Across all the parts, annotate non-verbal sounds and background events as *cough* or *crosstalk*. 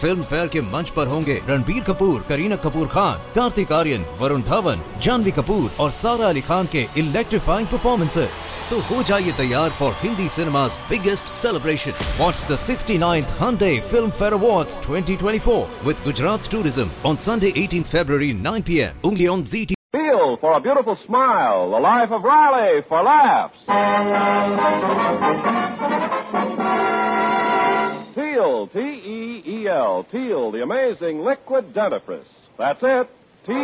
Film fair के मंच पर होंगे रणबीर कपूर करीना कपूर खान कार्तिक आर्यन वरुण धवन जानवी कपूर और सारा अली खान के इलेक्ट्रीफाइंग परफॉर्मेंसेज तो हो जाइए तैयार for Hindi cinema biggest celebration watch the sixty ninth Filmfare award twenty twenty four with Gujarat tourism on Sunday eighteen February nine P M only on G T for a beautiful smile, the life of Raleigh for laughs. Teel, T-E-E-L, Teel, the amazing liquid dentifrice. That's it, T-E-E-L.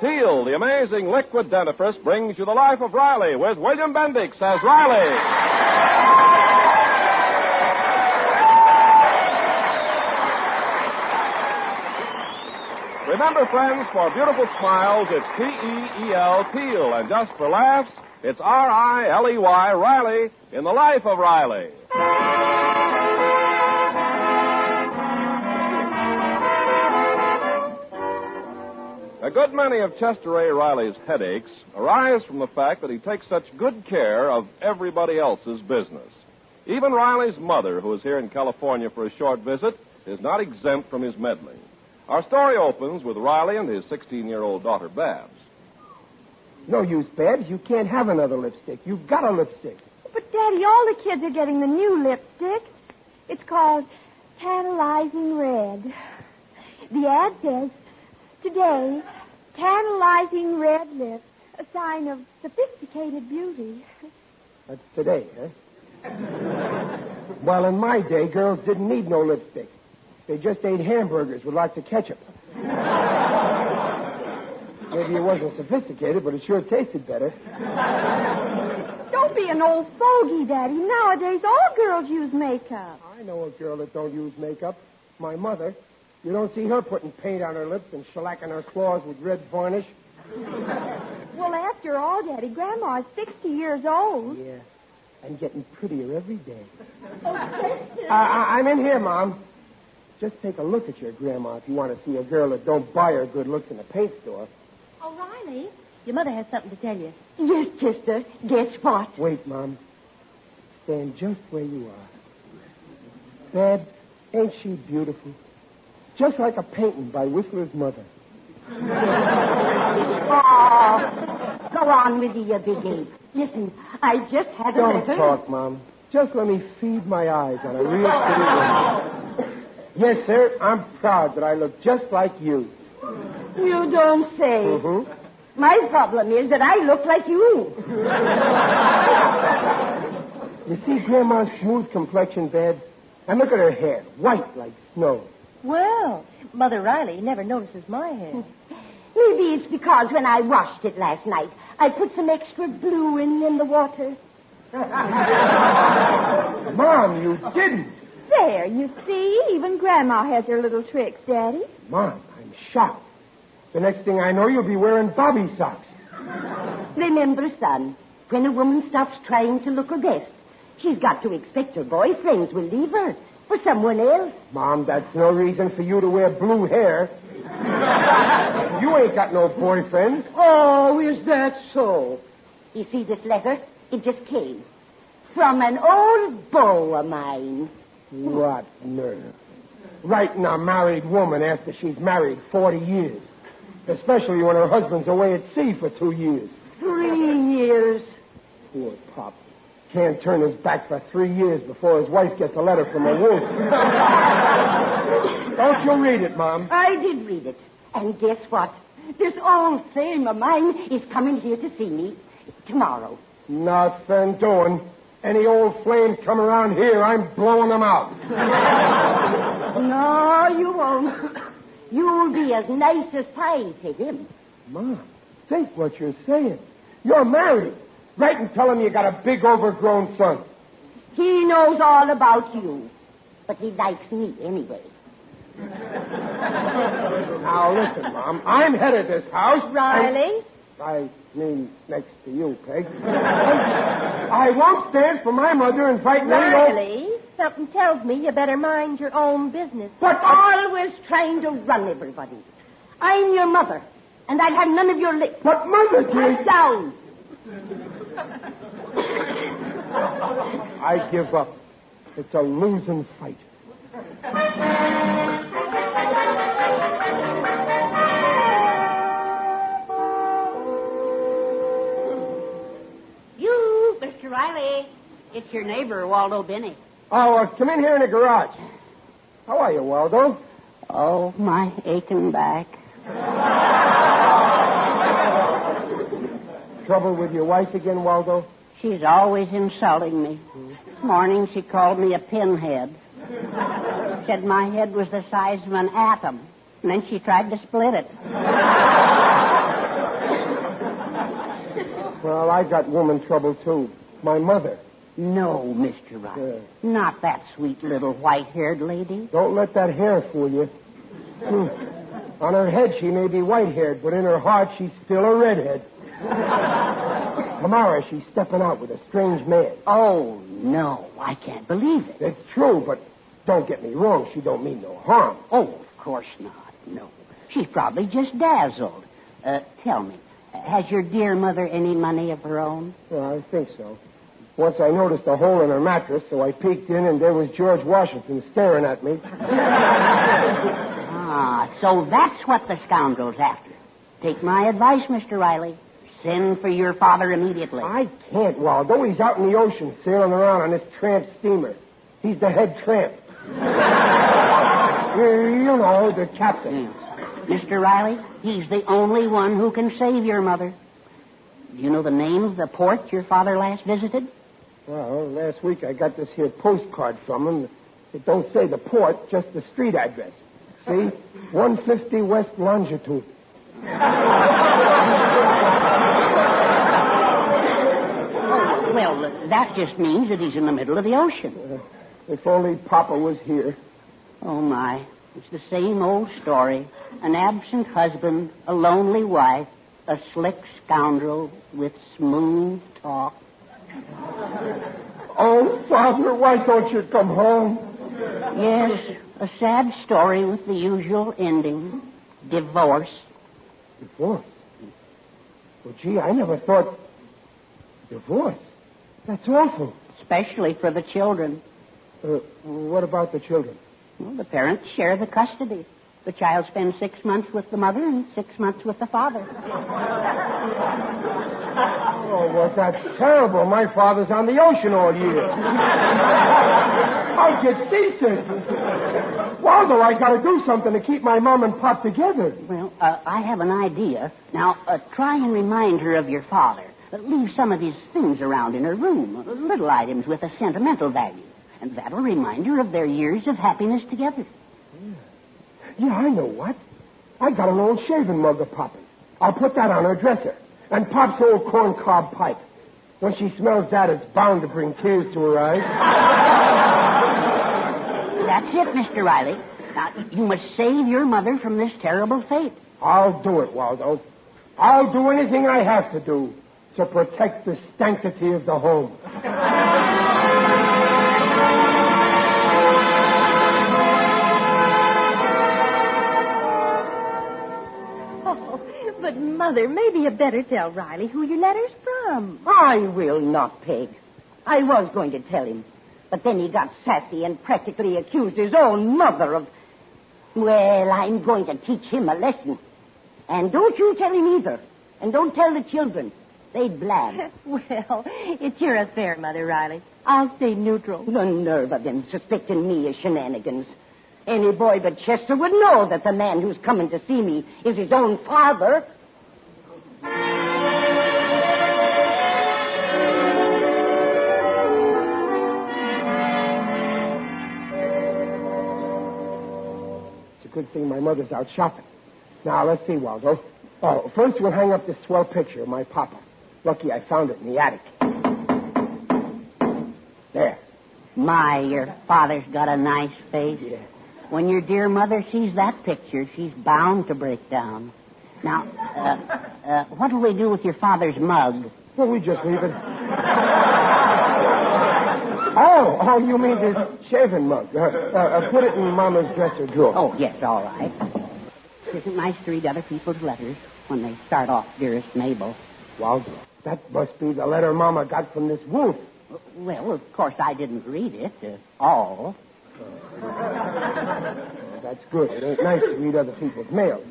Teel, the amazing liquid dentifrice, brings you the life of Riley with William Bendix as Riley. Remember, friends, for beautiful smiles, it's T-E-E-L, Teel, and just for laughs, it's R-I-L-E-Y, Riley, in the life of Riley. A good many of Chester A. Riley's headaches arise from the fact that he takes such good care of everybody else's business. Even Riley's mother, who is here in California for a short visit, is not exempt from his meddling. Our story opens with Riley and his 16 year old daughter, Babs. No use, Babs. You can't have another lipstick. You've got a lipstick. But, Daddy, all the kids are getting the new lipstick. It's called Tantalizing Red. The ad says, today, tantalizing red lips, a sign of sophisticated beauty. That's today, huh? well, in my day, girls didn't need no lipstick. They just ate hamburgers with lots of ketchup. Maybe it wasn't sophisticated, but it sure tasted better. Don't be an old fogey, Daddy. Nowadays, all girls use makeup. I know a girl that don't use makeup. My mother. You don't see her putting paint on her lips and shellacking her claws with red varnish. Well, after all, Daddy, Grandma's 60 years old. Yeah. And getting prettier every day. Uh, I- I'm in here, Mom. Just take a look at your grandma if you want to see a girl that don't buy her good looks in a paint store. Oh, Riley, your mother has something to tell you. Yes, Chester. Guess what? Wait, Mom. Stand just where you are. Babs, ain't she beautiful? Just like a painting by Whistler's mother. *laughs* Oh, go on with you, you big ape. Listen, I just had a Don't letter. talk, Mom. Just let me feed my eyes on a real pretty woman. Yes, sir, I'm proud that I look just like you. You don't say. Mm-hmm. My problem is that I look like you. You see Grandma's smooth complexion, Babs? And look at her hair, white like snow. Well, Mother Riley never notices my hair. Maybe it's because when I washed it last night, I put some extra blue in, in the water. *laughs* Mom, you didn't. There, you see, even Grandma has her little tricks, Daddy. Mom, I'm shocked. The next thing I know, you'll be wearing bobby socks. Remember, son, when a woman stops trying to look her best, she's got to expect her boyfriends will leave her for someone else. Mom, that's no reason for you to wear blue hair. you ain't got no boyfriend. Oh, is that so? You see this letter? It just came. From an old beau of mine. What nerve. Writing a married woman after she's married 40 years. Especially when her husband's away at sea for two years. Three years. Poor Pop. Can't turn his back for three years before his wife gets a letter from a wolf. *laughs* Don't you read it, Mom. I did read it. And guess what? This old flame of mine is coming here to see me tomorrow. Nothing doing. Any old flame come around here, I'm blowing them out. *laughs* No, you won't. You'll be as nice as pie to him. Mom, think what you're saying. You're married. Write and tell him you got a big overgrown son. He knows all about you. But he likes me anyway. Now listen, Mom. I'm head of this house. Riley, I mean, next to you, Peg. I won't stand for my mother any old... Riley, something tells me you better mind your own business. But I... Always trying to run everybody. I'm your mother, and I'll have none of your lips. But mother, dear... Sit down. I give up. It's a losing fight. Riley. It's your neighbor, Waldo Binney. Oh, uh, come in here in the garage. How are you, Waldo? Oh, my aching back. Trouble with your wife again, Waldo? She's always insulting me. This morning she called me a pinhead. Said my head was the size of an atom. And then she tried to split it. Well, I got woman trouble, too. My mother. No, Mr. Riley. Yeah. Not that sweet little white haired lady. Don't let that hair fool you. Hmm. On her head, she may be white haired, but in her heart, she's still a redhead. *laughs* Tomorrow, she's stepping out with a strange man. Oh, no. I can't believe it. It's true, but don't get me wrong. She don't mean no harm. Oh, of course not. No. She's probably just dazzled. Uh, tell me, has your dear mother any money of her own? Well, I think so. Once I noticed a hole in her mattress, so I peeked in, and there was George Washington staring at me. Ah, so that's what the scoundrel's after. Take my advice, Mr. Riley. Send for your father immediately. I can't, Waldo. He's out in the ocean sailing around on this tramp steamer. He's the head tramp. you, know, the captain. Mr. Riley, he's the only one who can save your mother. Do you know the name of the port your father last visited? Well, last week I got this here postcard from him. It don't say the port, just the street address. See? 150 West Longitude. *laughs* Well, that just means that he's in the middle of the ocean. Uh, if only Papa was here. Oh, my. It's the same old story. An absent husband, a lonely wife, a slick scoundrel with smooth talk. Oh, Father, why don't you come home? Yes, a sad story with the usual ending divorce. Divorce? Well, gee, I never thought. Divorce? That's awful. Especially for the children. Uh, what about the children? Well, the parents share the custody. The child spends six months with the mother and six months with the father. Oh, well, that's terrible. My father's on the ocean all year. I get seasick. Waldo, I gotta do something to keep my mom and pop together. Well, uh, I have an idea. Now, uh, try and remind her of your father. Uh, leave some of his things around in her room, uh, little items with a sentimental value. And that'll remind her of their years of happiness together. Yeah, I know what. I got an old shaving mug of Papa's. I'll put that on her dresser. And Pop's old corncob pipe. When she smells that, it's bound to bring tears to her eyes. That's it, Mr. Riley. Now, you must save your mother from this terrible fate. I'll do it, Waldo. I'll do anything I have to do to protect the sanctity of the home. Mother, maybe you better tell Riley who your letter's from. I will not, Peg. I was going to tell him, but then he got sassy and practically accused his own mother of. Well, I'm going to teach him a lesson. And don't you tell him either. And don't tell the children. They'd blab. *laughs* well, it's your affair, Mother Riley. I'll stay neutral. The nerve of them suspecting me of shenanigans. Any boy but Chester would know that the man who's coming to see me is his own father. Good thing my mother's out shopping. Now, let's see, Waldo. Oh, first we'll hang up this swell picture of my papa. Lucky I found it in the attic. There. My, your father's got a nice face. Yeah. When your dear mother sees that picture, she's bound to break down. Now, uh, Uh, what'll we do with your father's mug? Well, we just leave it. Oh, oh, you mean this shaving mug? Uh, uh, uh, put it in Mama's dresser drawer. Oh, yes, all right. Isn't it nice to read other people's letters when they start off, dearest Mabel? Well, that must be the letter Mama got from this wolf. Well, of course, I didn't read it uh, all. *laughs* That's good. It ain't nice to read other people's mail.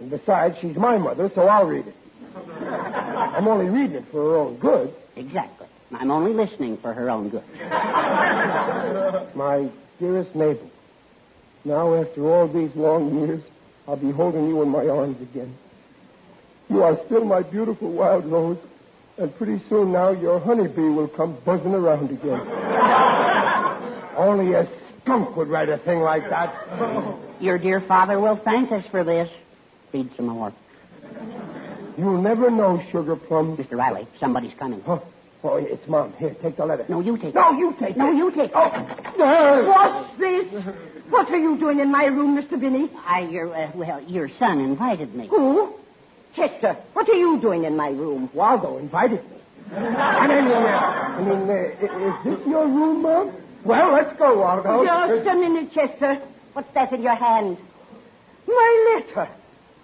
And besides, she's my mother, so I'll read it. I'm only reading it for her own good. Exactly. I'm only listening for her own good. *laughs* My dearest Mabel, now after all these long years, I'll be holding you in my arms again. You are still my beautiful wild rose, and pretty soon now your honeybee will come buzzing around again. *laughs* Only a skunk would write a thing like that. *laughs* Your dear father will thank us for this. Read some more. You'll never know, Sugar Plum. Mr. Riley, somebody's coming. Huh? Oh, it's Mom. Here, take the letter. No, you take No, it. you take No, it. you take Oh, it. uh, What's this? What are you doing in my room, Mr. Binney? I, your, uh, well, your son invited me. Who? Chester, what are you doing in my room? Waldo invited me. I mean, uh, I mean, uh, i- is this your room, Mom? Well, let's go, Waldo. Just a minute, Chester. What's that in your hand? My letter.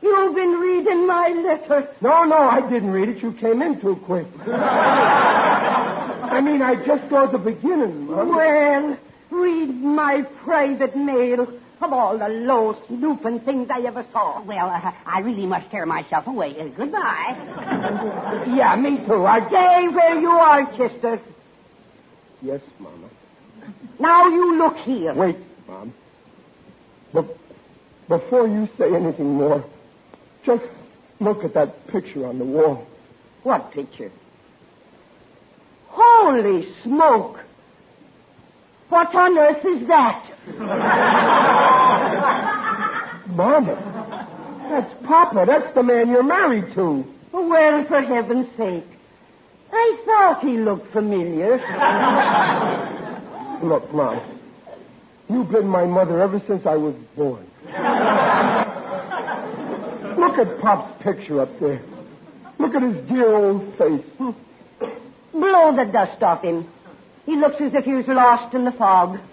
You've been reading my letter. No, no, I didn't read it. You came in too quick. I mean, I just saw the beginning, Mom. Well, read my private mail of all the low snooping things I ever saw. Well, uh, I really must tear myself away. Uh, goodbye. Yeah, me too. I Stay where you are, Chester. Yes, Mama. Now you look here. Wait, Mom. Be- before you say anything more, just look at that picture on the wall. What picture? Holy smoke! What on earth is that? *laughs* Mama, that's Papa. That's the man you're married to. Well, for heaven's sake. I thought he looked familiar. *laughs* Look, Mom, you've been my mother ever since I was born. Look at Pop's picture up there. Look at his dear old face. Hmm. Blow the dust off him. He looks as if he was lost in the fog. *laughs*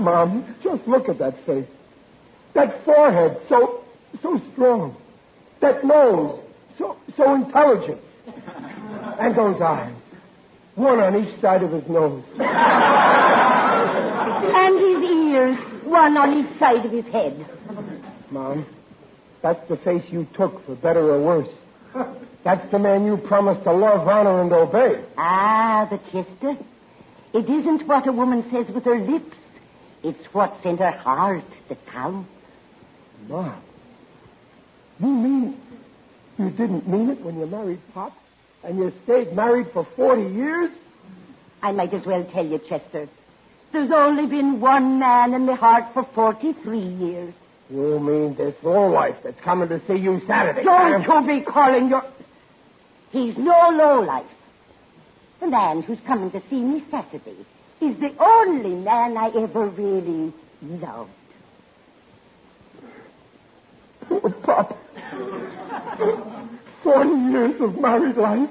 Mom, just look at that face. That forehead, so so strong. That nose, so so intelligent. And those eyes. One on each side of his nose. *laughs* And his ears, one on each side of his head. Mom, that's the face you took, for better or worse. That's the man you promised to love, honor, and obey. Ah, but Chester, it isn't what a woman says with her lips. It's what's in her heart that counts. Mom, you mean you didn't mean it when you married Pop? And you stayed married for 40 years? I might as well tell you, Chester. There's only been one man in the heart for 43 years. You mean this lowlife that's coming to see you Saturday? Don't huh? you be calling your... He's no lowlife. The man who's coming to see me Saturday is the only man I ever really loved. Poor Pop. Forty years of married life,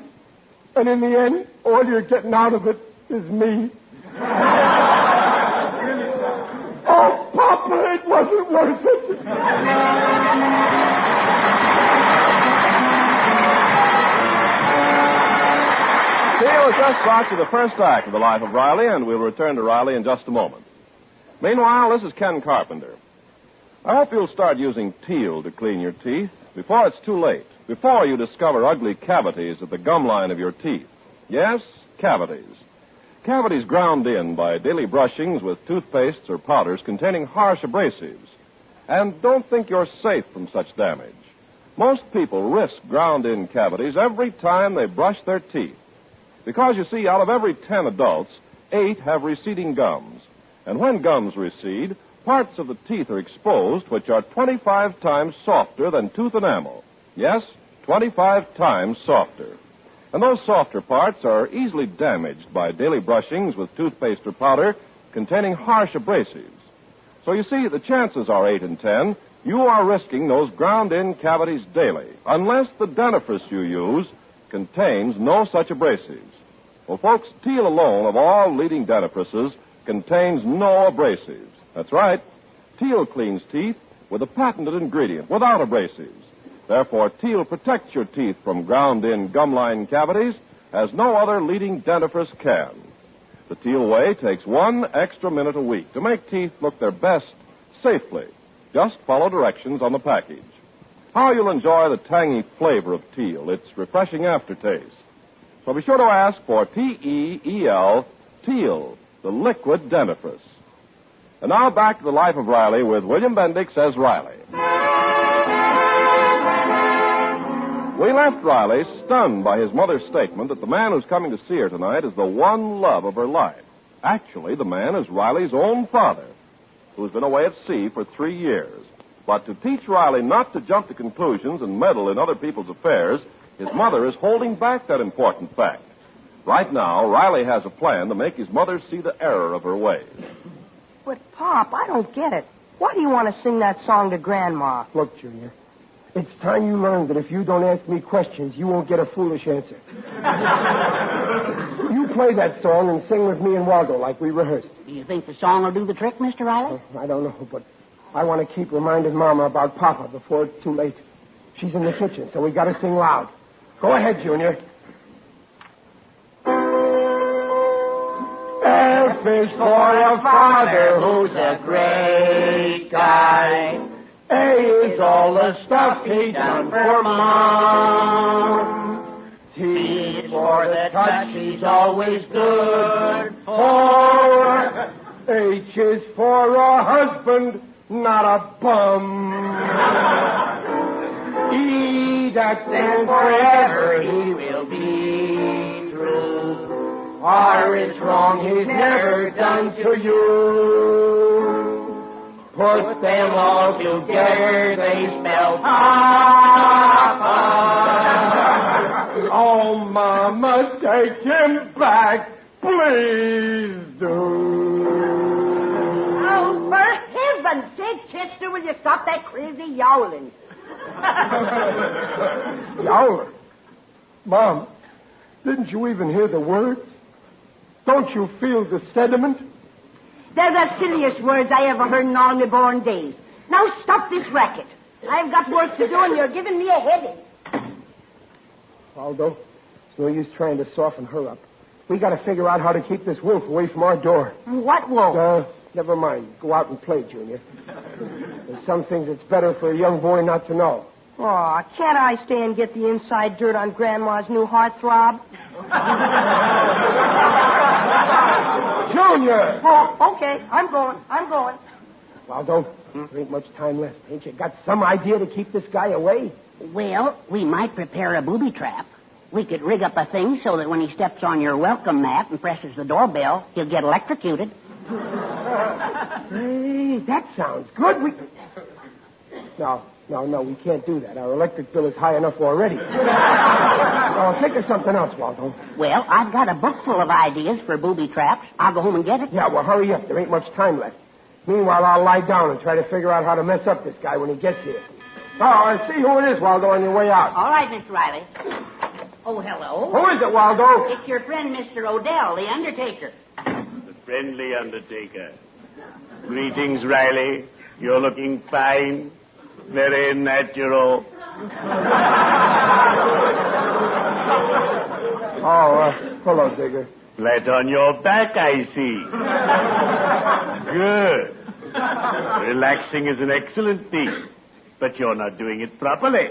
and in the end, all you're getting out of it is me. oh, Papa, it wasn't worth it. Teel has just brought you the first act of the life of Riley, and we'll return to Riley in just a moment. Meanwhile, this is Ken Carpenter. I hope you'll start using Teel to clean your teeth before it's too late, before you discover ugly cavities at the gum line of your teeth. Yes, cavities. Cavities ground in by daily brushings with toothpastes or powders containing harsh abrasives. And don't think you're safe from such damage. Most people risk ground in cavities every time they brush their teeth. Because you see, out of every ten adults, eight have receding gums. And when gums recede, parts of the teeth are exposed which are 25 times softer than tooth enamel. Yes, 25 times softer. And those softer parts are easily damaged by daily brushings with toothpaste or powder containing harsh abrasives. So you see, the chances are 8 in 10 you are risking those ground in cavities daily unless the dentifrice you use contains no such abrasives. Well, folks, Teel alone of all leading dentifrices contains no abrasives. That's right. Teel cleans teeth with a patented ingredient without abrasives. Therefore, Teel protects your teeth from ground in gum line cavities as no other leading dentifrice can. The Teel way takes one extra minute a week to make teeth look their best safely. Just follow directions on the package. How you'll enjoy the tangy flavor of Teel, its refreshing aftertaste. So be sure to ask for T E E L, Teel, the liquid dentifrice. And now back to the life of Riley with William Bendix as Riley. We left Riley stunned by his mother's statement that the man who's coming to see her tonight is the one love of her life. Actually, the man is Riley's own father, who's been away at sea for three years. But to teach Riley not to jump to conclusions and meddle in other people's affairs, his mother is holding back that important fact. Right now, Riley has a plan to make his mother see the error of her ways. But, Pop, I don't get it. Why do you want to sing that song to Grandma? Look, Junior, it's time you learned that if you don't ask me questions, you won't get a foolish answer. *laughs* you play that song and sing with me and Waldo like we rehearsed. Do you think the song will do the trick, Mr. Riley? Oh, I don't know, but I want to keep reminding Mama about Papa before it's too late. She's in the kitchen, so we got to sing loud. Go ahead, Junior. F is for a father who's a great guy. A is all the stuff he done for mom. T for the touch he's always good for. H is for a husband, not a bum. E, that stands forever, he will be true. R is wrong, he's never done to you. Put them all together, they spell Papa. oh, Mama, take him back, please do. Oh, for heaven's sake, Chester, will you stop that crazy yowling? *laughs* Yowler. Mom, didn't you even hear the words? Don't you feel the sediment? They're the silliest words I ever heard in all my born days. Now stop this racket. I've got work to do, and you're giving me a headache. Aldo, it's no use trying to soften her up. We got to figure out how to keep this wolf away from our door. What wolf? Uh, never mind. Go out and play, Junior. There's some things it's better for a young boy not to know. Aw, can't I stay and get the inside dirt on Grandma's new heartthrob? *laughs* Junior! Oh, okay. I'm going. I'm going. Waldo, there ain't much time left. Ain't you got some idea to keep this guy away? Well, we might prepare a booby trap. We could rig up a thing so that when he steps on your welcome mat and presses the doorbell, he'll get electrocuted. *laughs* Hey, that sounds good. We. No, no, no, we can't do that. Our electric bill is high enough already. *laughs* no, think of something else, Waldo. Well, I've got a book full of ideas for booby traps. I'll go home and get it. Yeah, well, hurry up. There ain't much time left. Meanwhile, I'll lie down and try to figure out how to mess up this guy when he gets here. Oh, I see who it is, Waldo, on your way out. All right, Mr. Riley. Oh, hello. Who is it, Waldo? It's your friend, Mr. Odell, the undertaker. The friendly undertaker. Greetings, Riley. You're looking fine. Very natural. Oh, uh, hello, Digger. Flat on your back, I see. Good. Relaxing is an excellent thing, but you're not doing it properly.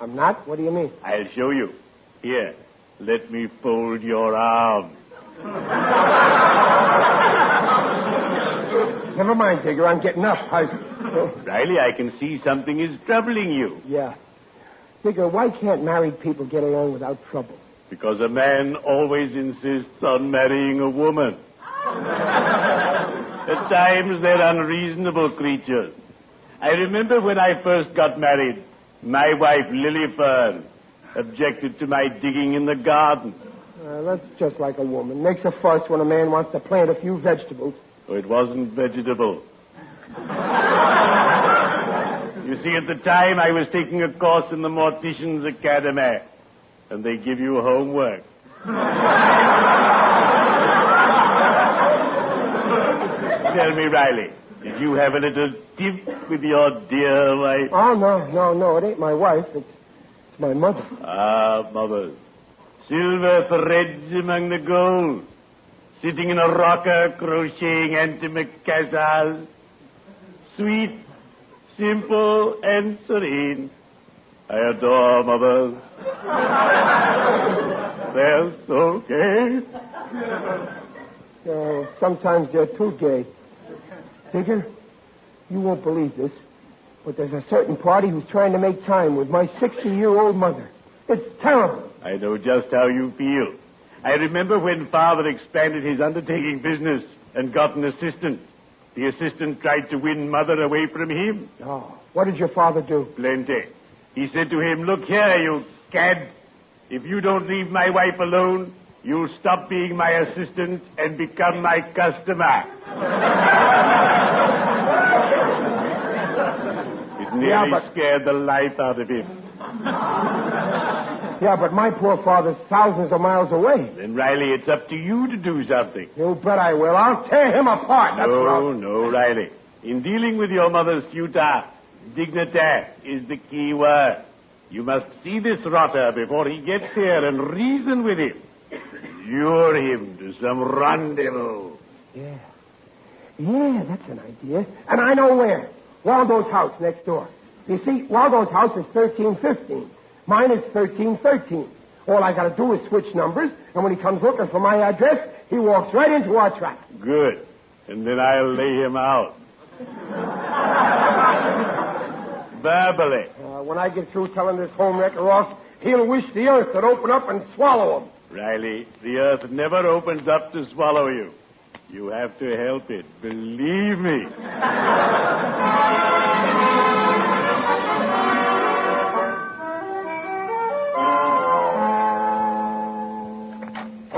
I'm not? What do you mean? I'll show you. Here, let me fold your arm. Never mind, Digger. I'm getting up. I. Riley, I can see something is troubling you. yeah. Digger, why can't married people get along without trouble? Because a man always insists on marrying a woman. *laughs* At times they're unreasonable creatures. I remember when I first got married, my wife, Lily Fern, objected to my digging in the garden. Uh, that's just like a woman. Makes a fuss when a man wants to plant a few vegetables. It wasn't vegetable. You see, at the time I was taking a course in the Mortician's Academy, and they give you homework. Tell me, Riley, did you have a little tiff with your dear wife? Oh, no, no, no. It ain't my wife. It's, it's my mother. Ah, mother. Silver threads among the gold. Sitting in a rocker, crocheting antimacassars. Sweet, simple, and serene. I adore mothers. *laughs* They're so gay. Uh, sometimes they're too gay. Digger, you won't believe this, but there's a certain party who's trying to make time with my 60-year-old mother. It's terrible. I know just how you feel. I remember when Father expanded his undertaking business and got an assistant. The assistant tried to win Mother away from him. Oh, what did your father do? Plenty. He said to him, Look here, you cad. If you don't leave my wife alone, you'll stop being my assistant and become my customer. *laughs* it nearly Yeah, but- scared the life out of him. Yeah, but my poor father's thousands of miles away. Then, Riley, it's up to you to do something. You bet I will. I'll tear him apart. That's what No, I'll- no, Riley. In dealing with your mother's tutor, dignity is the key word. You must see this rotter before he gets here and reason with him. Lure him to some rendezvous. Yeah. Yeah, that's an idea. And I know where. Waldo's house next door. You see, Waldo's house is 1315. Mine is 1313. All I gotta do is switch numbers, and when he comes looking for my address, he walks right into our trap. Good. And then I'll lay him out. *laughs* Verbally. Uh, when I get through telling this home wrecker off, he'll wish the earth would open up and swallow him. Riley, the earth never opens up to swallow you. You have to help it. Believe me. *laughs*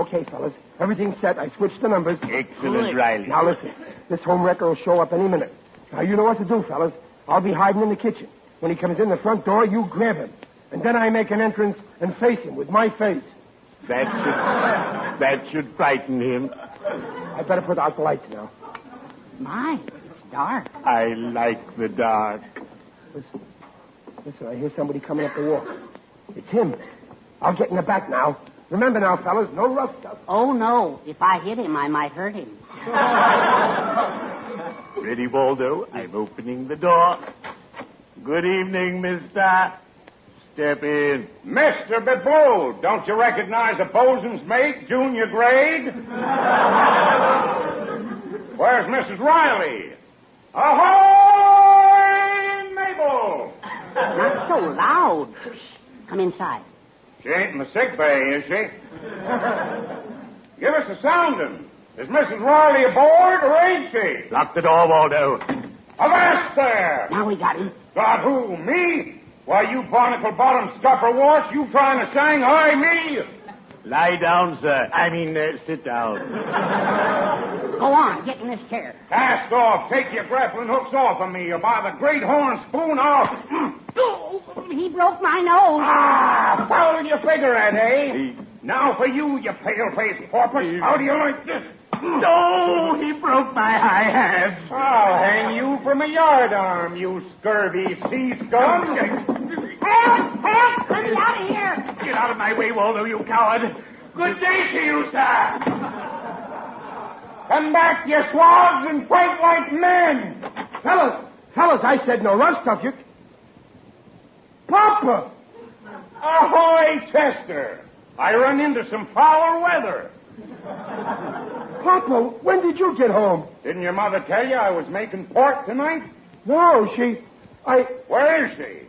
Okay, fellas. Everything's set. I switched the numbers. Excellent, Riley. Now listen. This home wrecker will show up any minute. Now you know what to do, fellas. I'll be hiding in the kitchen. When he comes in the front door, you grab him. And then I make an entrance and face him with my face. That should, that should frighten him. I better put out the lights now. My, it's dark. I like the dark. Listen. Listen, I hear somebody coming up the walk. It's him. I'll get in the back now. Remember now, fellas, no rough stuff. Oh, no. If I hit him, I might hurt him. *laughs* Ready, Waldo? I'm opening the door. Good evening, mister. Step in. Mr. Bevold, don't you recognize a bosun's mate, junior grade? *laughs* Where's Mrs. Riley? Ahoy, Mabel! Not so loud. Come inside. She ain't in the sick bay, is she? Give us a sounding. Is Mrs. Riley aboard or ain't she? Lock the door, Waldo. Avast there! Now we got him. Got who? Me? Why, you barnacle bottom scupper wash, you trying to sang I me? Lie down, sir. I mean, uh, sit down. Go on, get in this chair. Cast off, take your grappling hooks off of me, or by the great horn spoon, I'll. *clears throat* Oh, he broke my nose. Ah, foul your figure at, eh? Now for you, you pale-faced porpoise. How do you like this? No, he broke my high hands. I'll hang you from a yardarm, you scurvy sea scum. Help! Help! Let me out of here! Get out of my way, Waldo, you coward. Good day to you, sir. Come back, you swabs, and fight like men. Fellas, fellas, I said no rough stuff. You. Papa! Ahoy, Chester. I run into some foul weather. Papa, when did you get home? Didn't your mother tell you I was making pork tonight? No, she. I. Where is she?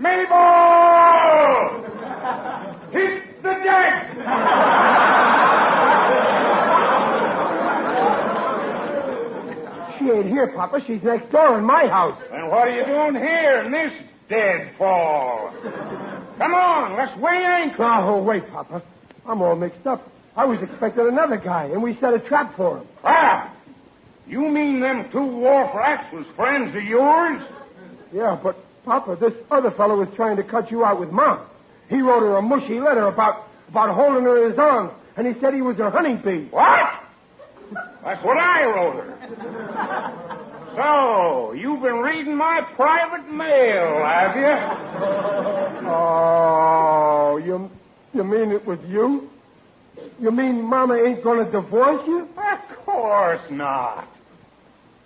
Mabel! Hit the deck! Ain't here, Papa. She's next door in my house. And what are you doing here in this deadfall? Come on, let's weigh anchor. Oh, wait, Papa. I'm all mixed up. I was expecting another guy, and we set a trap for him. Crap! You mean them two wharf rats was friends of yours? Yeah, but, Papa, this other fellow was trying to cut you out with Mom. He wrote her a mushy letter about, about holding her in his arms, and he said he was her honeybee. What? That's what I wrote her. So, you've been reading my private mail, have you? Oh, you, you mean it was you? You mean Mama ain't going to divorce you? Of course not.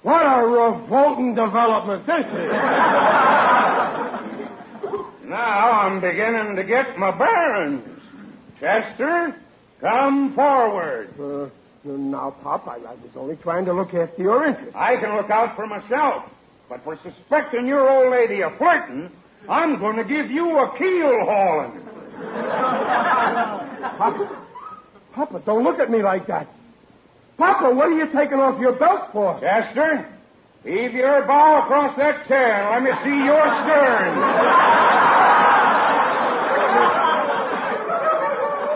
What a revolting development this is. Now I'm beginning to get my bearings. Chester, come forward. Uh, now, Pop, I, I was only trying to look after your interests. I can look out for myself, but for suspecting your old lady of flirting, I'm going to give you a keel hauling. *laughs* Papa, Papa, don't look at me like that. Papa, what are you taking off your belt for? Chester, heave your bow across that chair. Let me see your stern.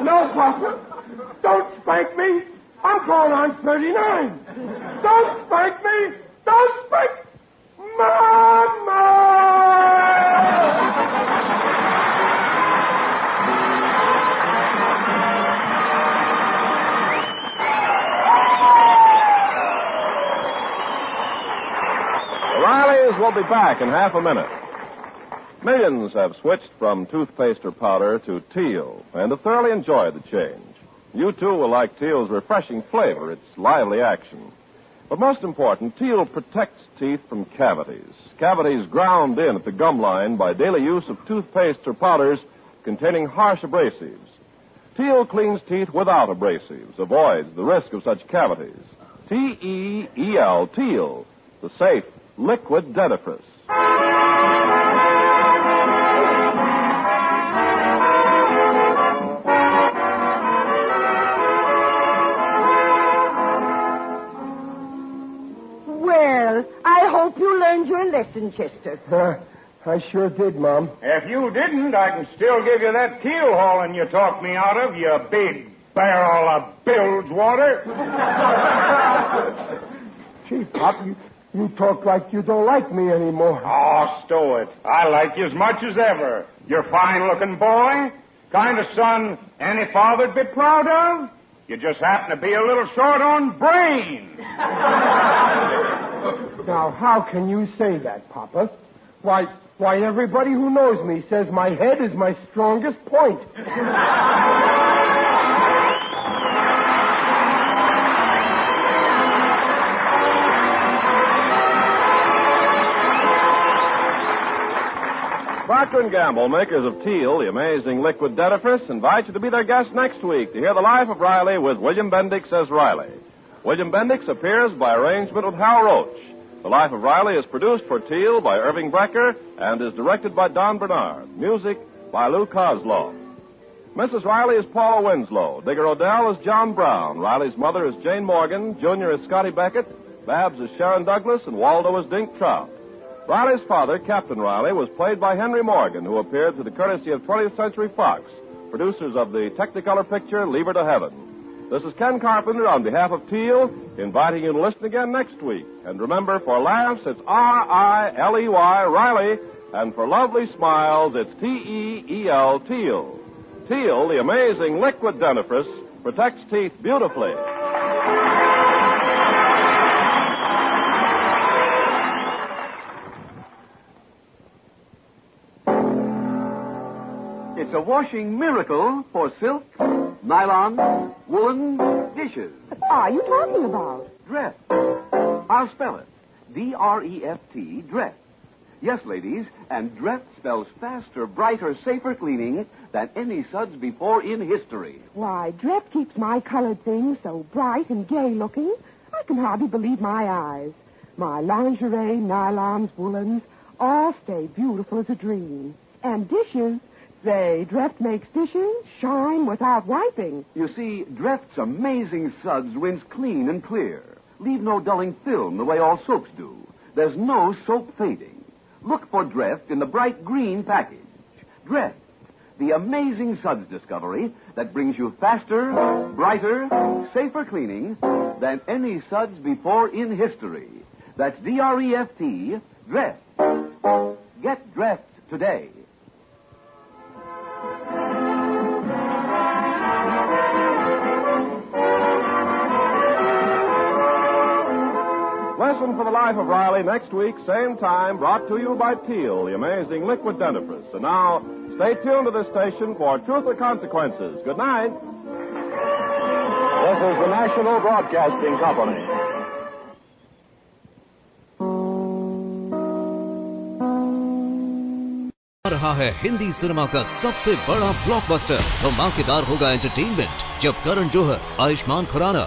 No, Papa. Don't spank me. I'm going on 39. Don't spank me. Don't spank. Mama! Rileys will be back in half a minute. Millions have switched from toothpaste or powder to Teel and have thoroughly enjoyed the change. You too will like Teel's refreshing flavor, its lively action. But most important, Teel protects teeth from cavities. Cavities ground in at the gum line by daily use of toothpaste or powders containing harsh abrasives. Teel cleans teeth without abrasives, avoids the risk of such cavities. T E E L, Teel, the safe liquid dentifrice. Hope you learned your lesson, Chester. Uh, I sure did, Mom. If you didn't, I can still give you that keel hauling you talked me out of, you big barrel of bilge water. *laughs* Gee, Pop, you, you talk like you don't like me anymore. Oh, stow it. I like you as much as ever. You're a fine-looking boy. Kind of son any father'd be proud of. You just happen to be a little short on brain. *laughs* Now, how can you say that, Papa? Why, why, everybody who knows me says my head is my strongest point. Procter & Gamble, makers of Teel, the amazing liquid dentifrice, invite you to be their guest next week to hear the life of Riley with William Bendix as Riley. William Bendix appears by arrangement with Hal Roach. The Life of Riley is produced for Teel by Irving Brecher and is directed by Don Bernard. Music by Lou Kozloff. Mrs. Riley is Paula Winslow. Digger Odell is John Brown. Riley's mother is Jane Morgan. Junior is Scotty Beckett. Babs is Sharon Douglas. And Waldo is Dink Trout. Riley's father, Captain Riley, was played by Henry Morgan, who appeared through the courtesy of 20th Century Fox, producers of the Technicolor picture Leave Her to Heaven. This is Ken Carpenter on behalf of Teel, inviting you to listen again next week. And remember, for laughs, it's R-I-L-E-Y, Riley, and for lovely smiles, it's T-E-E-L, Teel. Teel, the amazing liquid dentifrice, protects teeth beautifully. It's a washing miracle for silk, nylon, woolen dishes. What are you talking about? Dreft. I'll spell it. D-R-E-F-T, Dreft. Yes, ladies, and Dreft spells faster, brighter, safer cleaning than any suds before in history. Why, Dreft keeps my colored things so bright and gay looking, I can hardly believe my eyes. My lingerie, nylons, woolens, all stay beautiful as a dream. And dishes, say, Dreft makes dishes shine without wiping. You see, Dreft's amazing suds rinse clean and clear. Leave no dulling film the way all soaps do. There's no soap fading. Look for Dreft in the bright green package. Dreft, the amazing suds discovery that brings you faster, brighter, safer cleaning than any suds before in history. That's D-R-E-F-T, Dreft. Get Dreft today. Life of Riley next week, same time, brought to you by Teel, the amazing liquid dentifrice. And now, stay tuned to this station for Truth or Consequences. Good night. This is the National Broadcasting Company. रहा है Hindi cinema का सबसे बड़ा blockbuster धमाकेदार होगा entertainment जब करण जोहर आयुष्मान खुराना